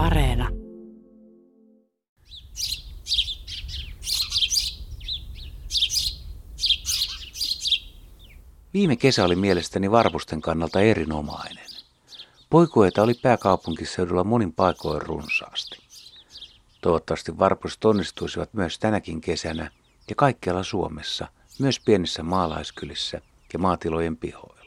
Areena. Viime kesä oli mielestäni varpusten kannalta erinomainen. Poikueita oli pääkaupunkiseudulla monin paikoin runsaasti. Toivottavasti varpuset onnistuisivat myös tänäkin kesänä ja kaikkialla Suomessa, myös pienissä maalaiskylissä ja maatilojen pihoilla.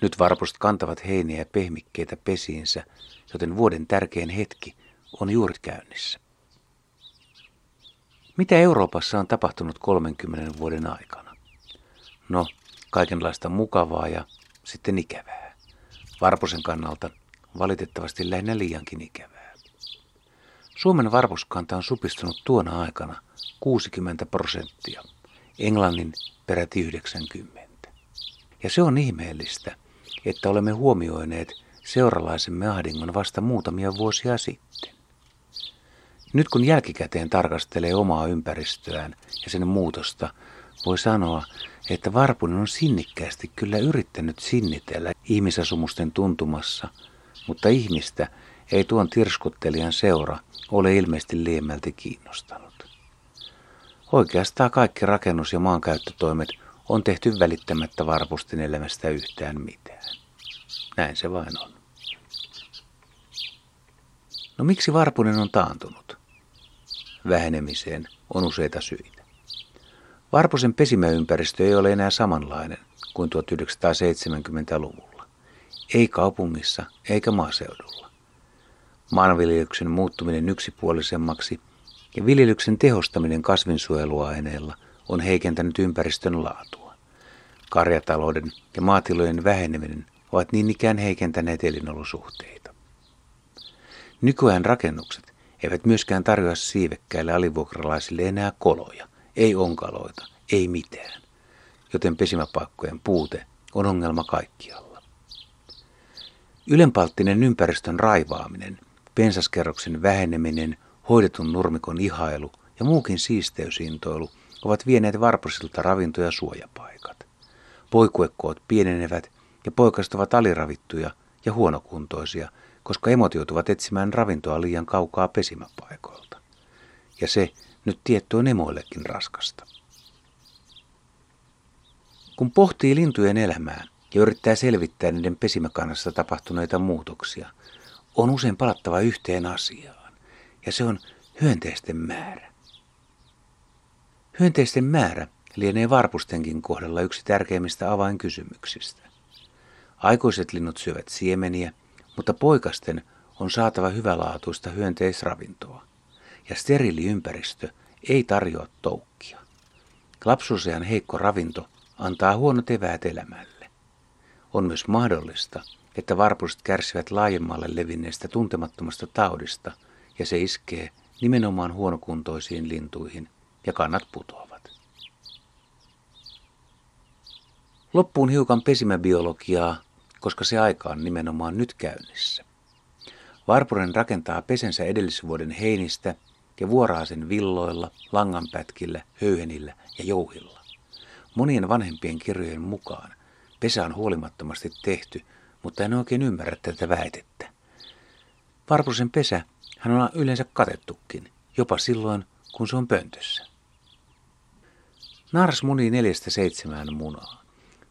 Nyt varpuset kantavat heiniä ja pehmikkeitä pesiinsä, joten vuoden tärkein hetki on juuri käynnissä. Mitä Euroopassa on tapahtunut 30 vuoden aikana? No, kaikenlaista mukavaa ja sitten ikävää. Varpusen kannalta valitettavasti lähinnä liiankin ikävää. Suomen varpuskanta on supistunut tuona aikana 60 prosenttia, Englannin peräti 90. Ja se on ihmeellistä, että olemme huomioineet seuralaisemme ahdingon vasta muutamia vuosia sitten. Nyt kun jälkikäteen tarkastelee omaa ympäristöään ja sen muutosta, voi sanoa, että Varpunen on sinnikkäästi kyllä yrittänyt sinnitellä ihmisasumusten tuntumassa, mutta ihmistä ei tuon tirskuttelijan seura ole ilmeisesti liemmälti kiinnostanut. Oikeastaan kaikki rakennus- ja maankäyttötoimet on tehty välittämättä Varpustin elämästä yhtään mitään. Näin se vain on. No miksi Varpunen on taantunut? Vähenemiseen on useita syitä. Varposen pesimäympäristö ei ole enää samanlainen kuin 1970-luvulla. Ei kaupungissa eikä maaseudulla. Maanviljelyksen muuttuminen yksipuolisemmaksi ja viljelyksen tehostaminen kasvinsuojeluaineilla on heikentänyt ympäristön laatua. Karjatalouden ja maatilojen väheneminen ovat niin ikään heikentäneet elinolosuhteita. Nykyajan rakennukset eivät myöskään tarjoa siivekkäille alivuokralaisille enää koloja – ei onkaloita, ei mitään. Joten pesimäpaikkojen puute on ongelma kaikkialla. Ylenpalttinen ympäristön raivaaminen, pensaskerroksen väheneminen, hoidetun nurmikon ihailu ja muukin siisteysintoilu ovat vieneet varposilta ravinto- ja Poikuekkoot pienenevät ja poikaset ovat aliravittuja ja huonokuntoisia, koska emot joutuvat etsimään ravintoa liian kaukaa pesimäpaikoilta. Ja se, nyt tietty on emoillekin raskasta. Kun pohtii lintujen elämää ja yrittää selvittää niiden pesimäkannassa tapahtuneita muutoksia, on usein palattava yhteen asiaan, ja se on hyönteisten määrä. Hyönteisten määrä lienee varpustenkin kohdalla yksi tärkeimmistä avainkysymyksistä. Aikuiset linnut syövät siemeniä, mutta poikasten on saatava hyvälaatuista hyönteisravintoa ja sterili-ympäristö ei tarjoa toukkia. Lapsuusajan heikko ravinto antaa huonot eväät elämälle. On myös mahdollista, että varpuset kärsivät laajemmalle levinneestä tuntemattomasta taudista ja se iskee nimenomaan huonokuntoisiin lintuihin ja kannat putoavat. Loppuun hiukan pesimäbiologiaa, koska se aika on nimenomaan nyt käynnissä. Varpunen rakentaa pesensä edellisvuoden heinistä ja vuoraa sen villoilla, langanpätkillä, höyhenillä ja jouhilla. Monien vanhempien kirjojen mukaan pesä on huolimattomasti tehty, mutta en oikein ymmärrä tätä väitettä. Varpusen pesä hän on yleensä katettukin, jopa silloin, kun se on pöntössä. Naaras munii neljästä seitsemään munaa.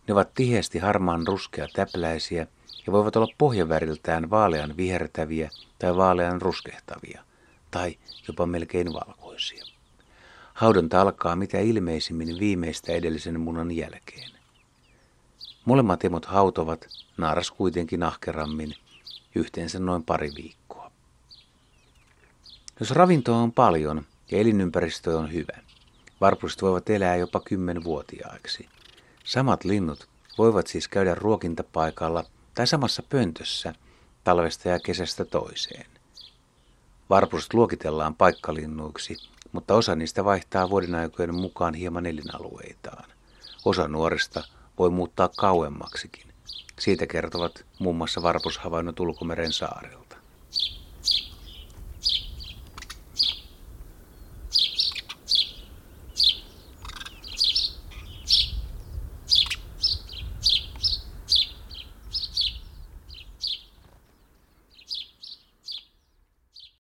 Ne ovat tiheästi harmaan ruskea täpläisiä ja voivat olla pohjaväriltään vaalean vihertäviä tai vaalean ruskehtavia tai jopa melkein valkoisia. Haudonta alkaa mitä ilmeisimmin viimeistä edellisen munan jälkeen. Molemmat emot hautovat, naaras kuitenkin ahkerammin, yhteensä noin pari viikkoa. Jos ravintoa on paljon ja elinympäristö on hyvä, varpuset voivat elää jopa kymmenvuotiaiksi. Samat linnut voivat siis käydä ruokintapaikalla tai samassa pöntössä talvesta ja kesästä toiseen. Varpuset luokitellaan paikkalinnuiksi, mutta osa niistä vaihtaa vuodenaikojen mukaan hieman elinalueitaan. Osa nuorista voi muuttaa kauemmaksikin. Siitä kertovat muun muassa varpushavainnot ulkomeren saarilta.